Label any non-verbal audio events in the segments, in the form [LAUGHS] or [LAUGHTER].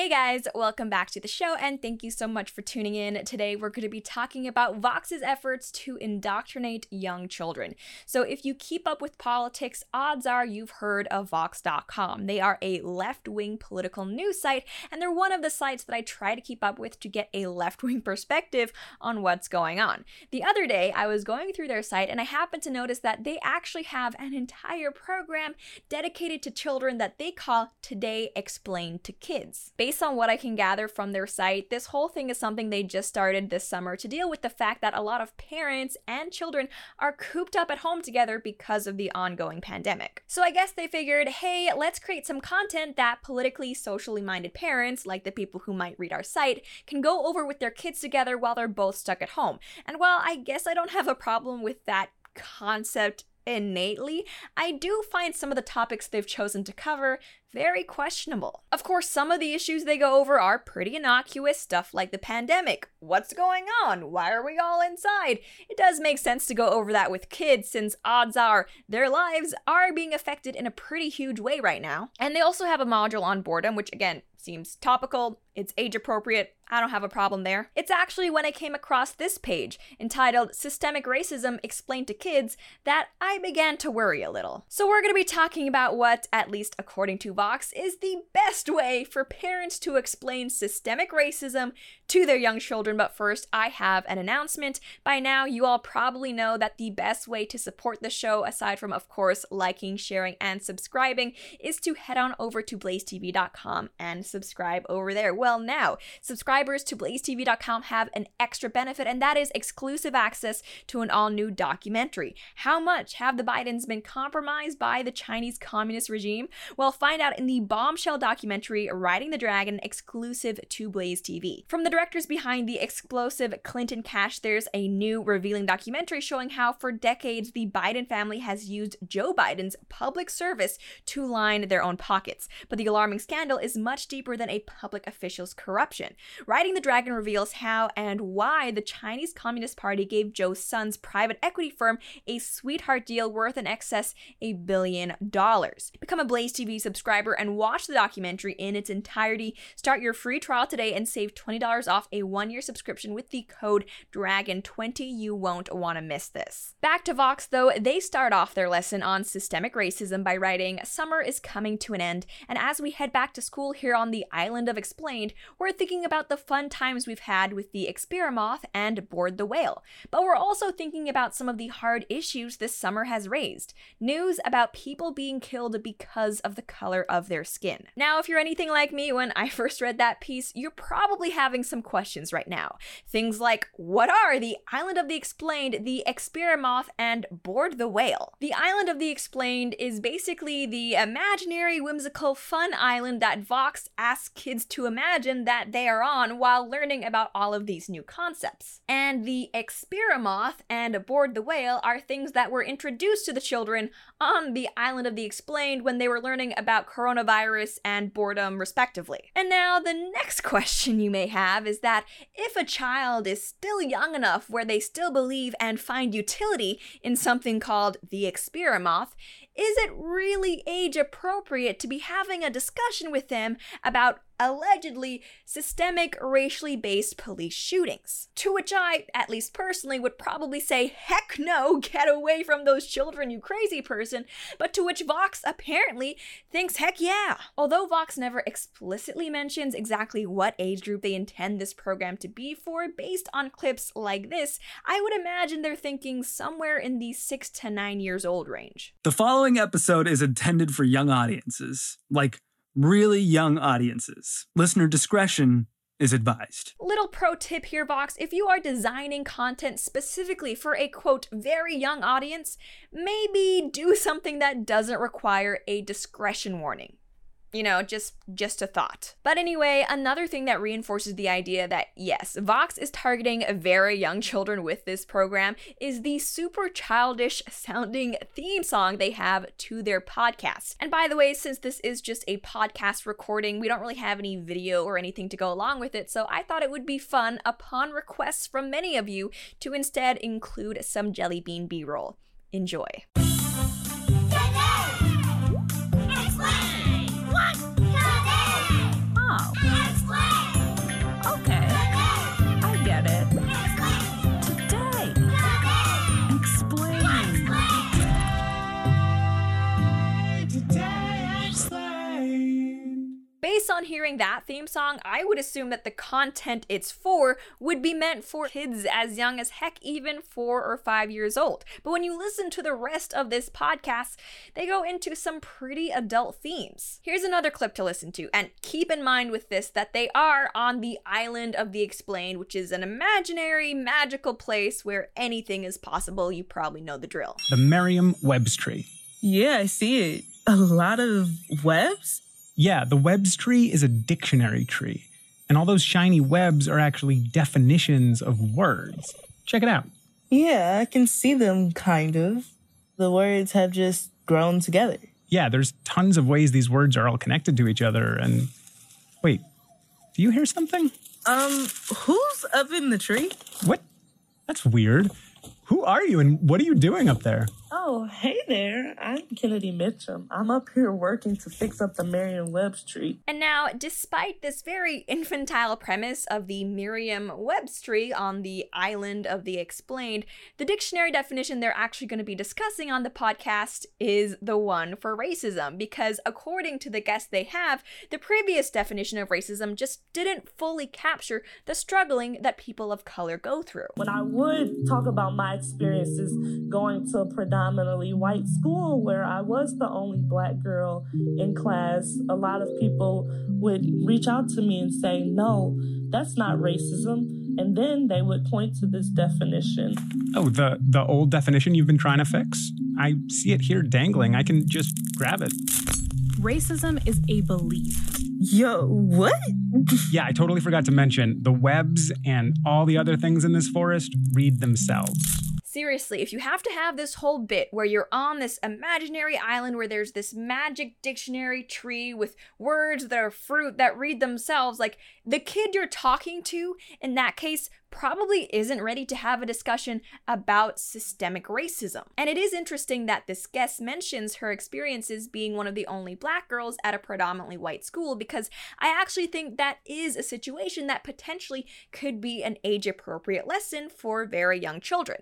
Hey guys, welcome back to the show and thank you so much for tuning in. Today we're going to be talking about Vox's efforts to indoctrinate young children. So if you keep up with politics, odds are you've heard of Vox.com. They are a left wing political news site and they're one of the sites that I try to keep up with to get a left wing [LAUGHS] perspective on what's going on. The other day I was going through their site and I happened to notice that they actually have an entire program dedicated to children that they call Today Explained to Kids. Based based on what I can gather from their site, this whole thing is something they just started this summer to deal with the fact that a lot of parents and children are cooped up at home together because of the ongoing pandemic. So I guess they figured, hey, let's create some content that politically, socially minded parents, like the people who might read our site, can go over with their kids together while they're both stuck at home. And while I guess I don't have a problem with that concept innately, I do find some of the topics they've chosen to cover very questionable. Of course, some of the issues they go over are pretty innocuous, stuff like the pandemic. What's going on? Why are we all inside? It does make sense to go over that with kids since odds are their lives are being affected in a pretty huge way right now. And they also have a module on boredom, which again seems topical, it's age appropriate, I don't have a problem there. It's actually when I came across this page, entitled Systemic Racism Explained to Kids, that I began to worry a little. So we're gonna be talking about what, at least according to Vox, is the best way for parents to explain systemic racism to their young children. But first, I have an announcement. By now, you all probably know that the best way to support the show, aside from, of course, liking, sharing, and subscribing, is to head on over to blazetv.com and subscribe over there. Well, now, subscribers to blazetv.com have an extra benefit, and that is exclusive access to an all new documentary. How much have the Bidens been compromised by the Chinese Communist regime? Well, find out in the bombshell documentary Riding the Dragon exclusive to Blaze TV. From the directors behind the explosive Clinton Cash, there's a new revealing documentary showing how for decades the Biden family has used Joe Biden's public service to line their own pockets. But the alarming scandal is much deeper than a public official's corruption. Riding the Dragon reveals how and why the Chinese Communist Party gave Joe's son's private equity firm a sweetheart deal worth in excess a billion dollars. Become a Blaze TV subscriber and watch the documentary in its entirety. Start your free trial today and save $20 off a one-year subscription with the code DRAGON20. You won't want to miss this. Back to Vox though, they start off their lesson on systemic racism by writing, Summer is coming to an end, and as we head back to school here on the island of Explained, we're thinking about the fun times we've had with the Experimouth and Board the Whale. But we're also thinking about some of the hard issues this summer has raised. News about people being killed because of the color of their skin. Now, if you're anything like me, when I [LAUGHS] first read that piece, you're probably having some questions right now. Things like, what are the Island of the Explained, the Experimouth, and Board the Whale? The Island of the Explained is basically the imaginary, whimsical, fun island that Vox asks kids to imagine that they are on while learning about all of these new concepts. And the Experimouth and Aboard the Whale are things that were introduced to the children on the Island of the Explained when they were learning about coronavirus and boredom, respectively. And now, the next [LAUGHS] question you may have is that if a child is still young enough where they still believe and find utility in something called the Experimouth, is it really age appropriate to be having a discussion with them about allegedly systemic racially based police shootings. To which I, at least personally, would probably say, heck no, [LAUGHS] get away from those children, you crazy person, but to which Vox apparently thinks, heck yeah. Although Vox never explicitly mentions exactly what age group they intend this program to be for, based on clips like this, I would imagine they're thinking somewhere in the 6 to 9 years old range. The following episode is intended for young audiences, like really young audiences. Listener discretion is advised. Little pro tip here, Vox if you are designing content specifically for a quote, very young audience, maybe do something that doesn't require a discretion warning you know just just a thought. But anyway another thing that reinforces the idea that yes vox is targeting very young children with this program is the super childish sounding theme song they have to their podcast. And by the way since this is just a podcast recording we don't really have any video or anything to go along with it. So i thought it would be fun upon requests from many of you to instead include some jelly bean b-roll. Enjoy on hearing that theme song, I would assume that the content it's for would be meant for kids as young as heck, even four or five years old. But when you listen to the rest of this podcast, they go into some pretty adult themes. Here's another clip to listen to, and keep in mind with this that they are on the island of the explained, which is an imaginary, magical place where anything is possible. You probably know the drill. The Merriam Webs tree. Yeah, I see it. A lot of webs? Yeah, the Webs tree is a dictionary tree. And all those shiny webs are actually definitions of words. Check it out. Yeah, I can see them kind of. The words have just grown together. Yeah, there's tons of ways these words are all connected to each other. And wait, do you hear something? Um, who's up in the tree? What? That's weird. Who are you and what are you doing up there? Oh, hey there. I'm Kennedy Mitchum. I'm up here working to fix up the Merriam Webs tree. And now, despite this very [LAUGHS] infantile premise of the Merriam Webs tree on the island of the explained, the dictionary definition they're actually going to be discussing on the podcast is the one for racism, because according to the guest they have, the previous definition of racism just didn't fully capture the struggling that people of color go through. When I would talk about my experiences going to a predominantly white school where I was the only black girl in class, a lot of people would reach out to me and say, no, that's not racism. And then they would point to this definition. Oh, the, the old definition you've been trying to fix? I see it here dangling. I can just grab it. Racism is a belief. Yo, what? [LAUGHS] Yeah, I totally forgot to mention the webs and all the other things in this forest read themselves. Seriously, if you have to have this whole bit where you're on this imaginary island where there's this magic dictionary tree with words that are fruit that read themselves, like the kid you're talking to in that case probably isn't ready to have a discussion about systemic racism. And it is interesting that this guest mentions her experiences being one of the only black girls at a predominantly white school because I actually think that is a situation that potentially could be an age appropriate lesson for very young children.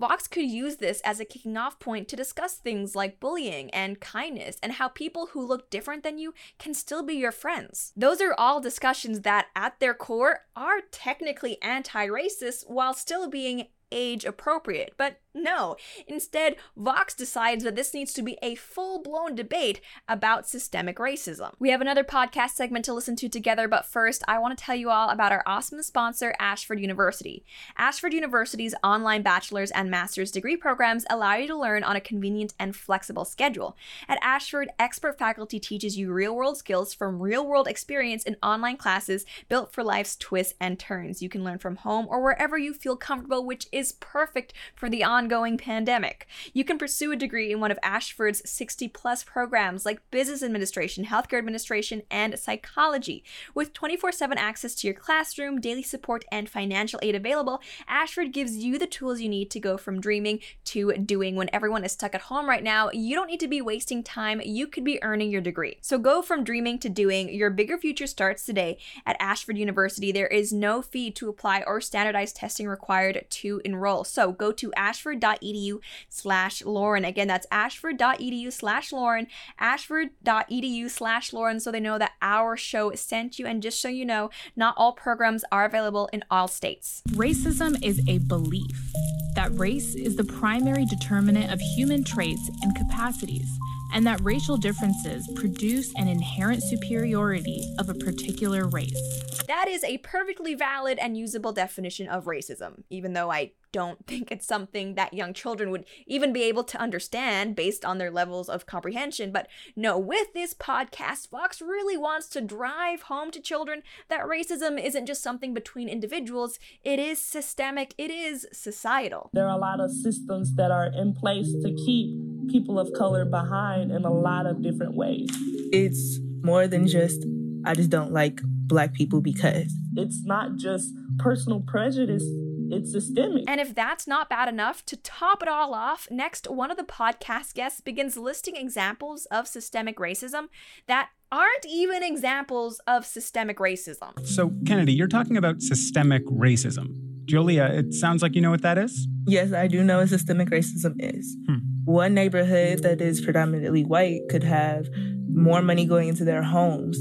Vox could use this as a kicking off point to discuss things like bullying and kindness and how people who look different than you can still be your friends. Those are all discussions that, at their core, are technically anti racist while still being age appropriate. But no, instead, Vox decides that this needs to be a full blown debate about systemic racism. We have another podcast segment to listen to together, but first, I want to tell you all about our awesome sponsor, Ashford University. Ashford University's online bachelor's and master's degree programs allow you to learn on a convenient and flexible schedule. At Ashford, expert faculty teaches you real world skills from real world experience in online classes built for life's twists and turns. You can learn from home or wherever you feel comfortable, which is perfect for the ongoing pandemic. You can pursue a degree in one of Ashford's 60 plus programs like business administration, healthcare administration, and psychology. With 24 7 access to your classroom, daily support, and financial aid available, Ashford gives you the tools you need to go from dreaming to doing. When everyone is stuck at home right now, you don't need to be wasting time, you could be earning your degree. So go from dreaming to doing. Your bigger future starts today at Ashford University. There is no fee to apply or standardized testing required to enroll. So go to ashford.edu slash Lauren. Again, that's ashford.edu slash Lauren, ashford.edu slash Lauren, so they know that our show sent you. And just so you know, not all programs are available in all states. Racism is a belief that race is the primary determinant of human traits and capacities and that racial differences produce an inherent superiority of a particular race. That is a perfectly valid and usable definition of racism, even though I don't [LAUGHS] think it's something that young children would even be able to understand based on their levels of comprehension. But no, with this podcast, Vox really wants to drive home to children that racism isn't just something between individuals, it is systemic, it is societal. There are a lot of systems that are in place to keep people of color behind in a lot of different ways. It's more than just, I just don't like black people because. It's not just personal prejudice, it's systemic. And if that's not bad enough, to top it all off, next, one of the podcast guests begins listing examples of systemic racism that aren't even examples of systemic racism. So, Kennedy, you're talking about systemic racism. Julia, it sounds like you know what that is? Yes, I do know what systemic racism is. Hmm. One neighborhood that is predominantly white could have more money going into their homes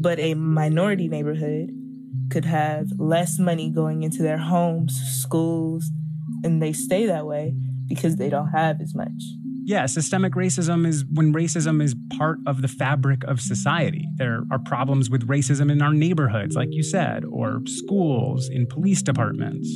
but a minority neighborhood could have less money going into their homes, schools, and they stay that way because they don't have as much. Yeah, systemic racism is when racism is part of the fabric of society. There are problems with racism in our neighborhoods, like you said, or schools, in police departments.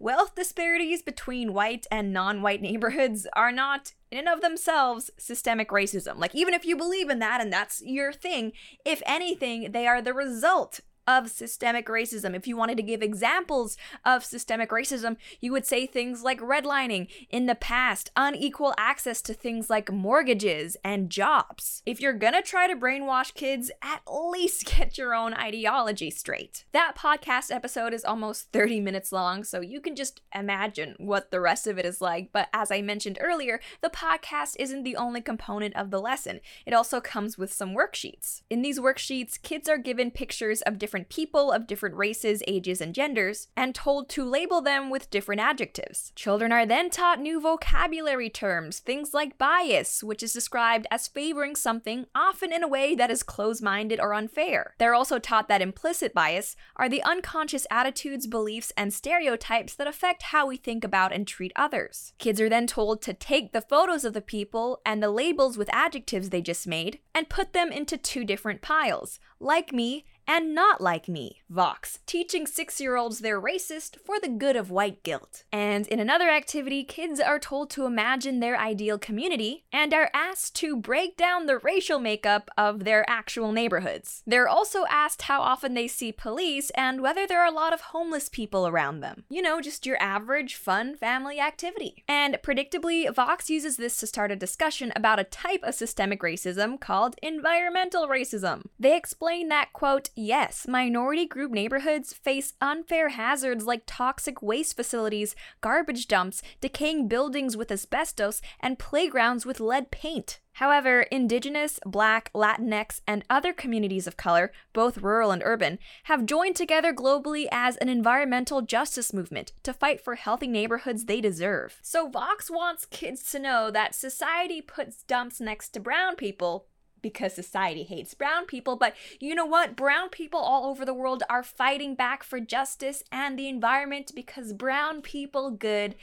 Wealth disparities between white and non white neighborhoods are not, in and of themselves, systemic racism. Like, even if you believe in that and that's your thing, if anything, they are the result of systemic racism. If you wanted to give examples of systemic racism, you would say things like redlining in the past, unequal access to things like mortgages and jobs. If you're gonna try to brainwash kids, at least [LAUGHS] get your own ideology straight. That podcast episode is almost 30 minutes long, so you can just imagine what the rest of it is like. But as I mentioned earlier, the podcast isn't the only component of the lesson, it also comes with some worksheets. In these worksheets, kids are given pictures of different different people of different races, ages, and genders, and told to label them with different adjectives. Children are then taught new vocabulary terms, things like bias, which is described as favoring something, often in a way that is close minded or unfair. They're also taught that implicit bias are the unconscious attitudes, beliefs, and stereotypes that affect how we think about and treat others. Kids are then told to take the photos of the people and the labels with adjectives they just made and put them into two different piles like me and not like me, Vox, teaching six year olds they're racist for the good of white guilt. And in another activity, kids are told to imagine their ideal community and are asked to break down the racial makeup of their actual neighborhoods. They're also asked how often they see police and whether there are a lot of homeless people around them. You know, just your average fun family activity. And predictably, Vox uses this to start a discussion about a type of systemic racism called environmental racism. They explain that, quote, yes, minority group neighborhoods face unfair hazards like toxic waste facilities, garbage dumps, decaying buildings with asbestos, and playgrounds with lead paint. However, Indigenous, Black, Latinx, and other communities of color, both rural and urban, have joined together globally as an environmental justice movement to fight for healthy neighborhoods they deserve. So, Vox wants kids to know that society puts dumps next to brown people, because society hates brown people. But you know what? Brown people all over the world are fighting back for justice and the environment because brown people good.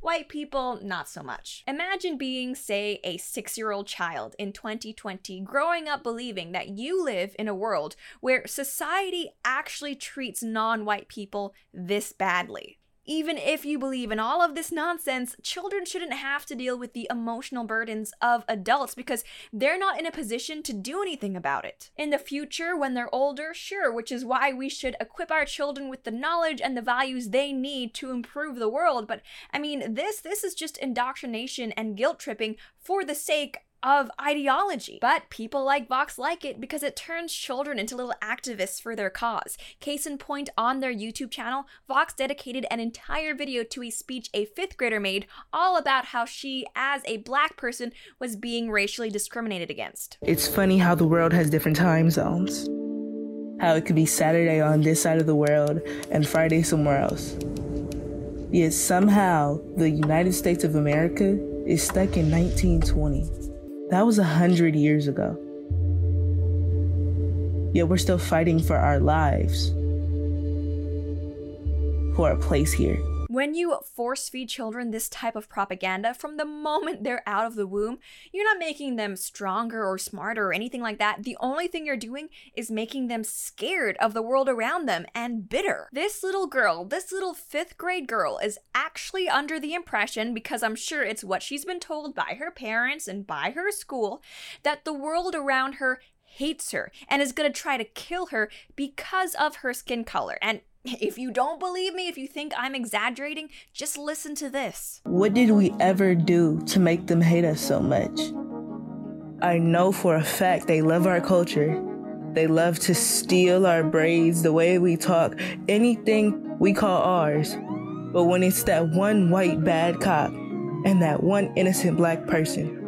White people, not so much. Imagine being, say, a six year old child in 2020, growing up believing that you live in a world where society actually treats non white people this badly. Even if you believe in all of this nonsense, children shouldn't have to deal with the emotional burdens of adults because they're not in a position to do anything about it. In the future, when they're older, sure, which is why we should equip our children with the knowledge and the values they need to improve the world. But I mean, this this is just indoctrination and guilt tripping for the sake of ideology. But people like Vox like it because it turns children into little activists for their cause. Case in point, on their YouTube channel, Vox dedicated an entire video to a speech a fifth grader made all about how she, as a black person, was being racially discriminated against. It's funny how the world has different time zones. How it could be Saturday on this side of the world and Friday somewhere else. Yet somehow the United States of America is stuck in 1920. That was a hundred years ago. Yet we're still fighting for our lives, for a place here. When you force feed children this type of propaganda from the moment they're out of the womb, you're not making them stronger or smarter or anything like that. The only thing you're doing is making them scared of the world around them and bitter. This little girl, this little fifth grade girl, is actually under the impression, because I'm sure it's what she's been told by her parents and by her school, that the world around her hates her and is gonna try to kill her because of her skin color. And if you don't believe me, if you think I'm exaggerating, just listen to this. What did we ever do to make them hate us so much? I know for a fact they love our culture. They love to steal our braids, the way we talk, anything we call ours. But when it's that one white bad cop and that one innocent black person,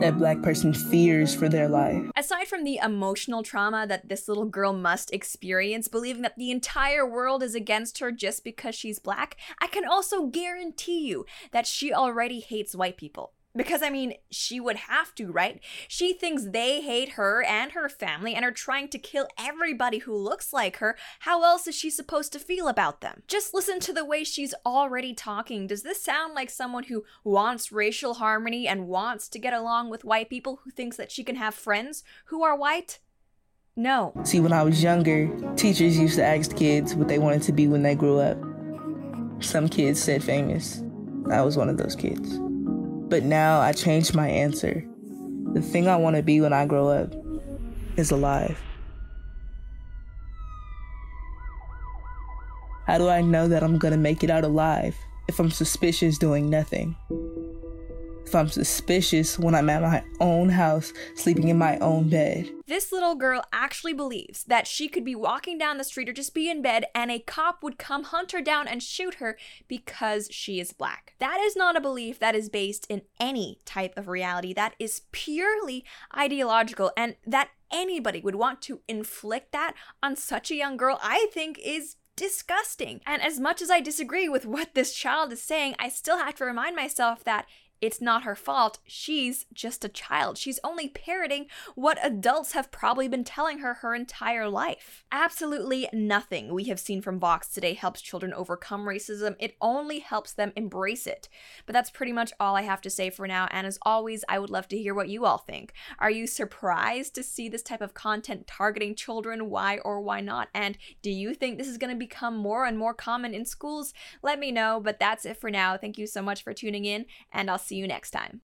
that black person fears for their life. Aside from the emotional trauma that this little girl must experience, believing that the entire world is against her just because she's black, I can also guarantee you that she already hates white people. Because, I mean, she would have to, right? She thinks they hate her and her family and are trying to kill everybody who looks like her. How else is she supposed to feel about them? Just listen to the way she's already talking. Does this sound like someone who wants racial harmony and wants to get along with white people who thinks that she can have friends who are white? No. See, when I was younger, teachers used to ask kids what they wanted to be when they grew up. Some kids said famous. I was one of those kids. But now I changed my answer. The thing I want to be when I grow up is alive. How do I know that I'm gonna make it out alive if I'm suspicious doing nothing? If I'm suspicious when I'm at my own house, sleeping in my own bed. This little girl actually believes that she could be walking down the street or just be in bed and a cop would come hunt her down and shoot her because she is black. That is not a belief that is based in any type of reality. That is purely ideological and that anybody would want to inflict that on such a young girl, I think is disgusting. And as much as I disagree with what this child is saying, I still have to remind myself that it's not her fault. She's just a child. She's only parroting what adults have probably been telling her her entire life. Absolutely nothing we have seen from Vox today helps children overcome racism. It only helps them embrace it. But that's pretty much all I have to say for now. And as always, I would love to hear what you all think. Are you surprised to see this type of content targeting children? Why or why not? And do you think this is going to become more and more common in schools? Let me know. But that's it for now. Thank you so much for tuning in, and I'll see see you next time.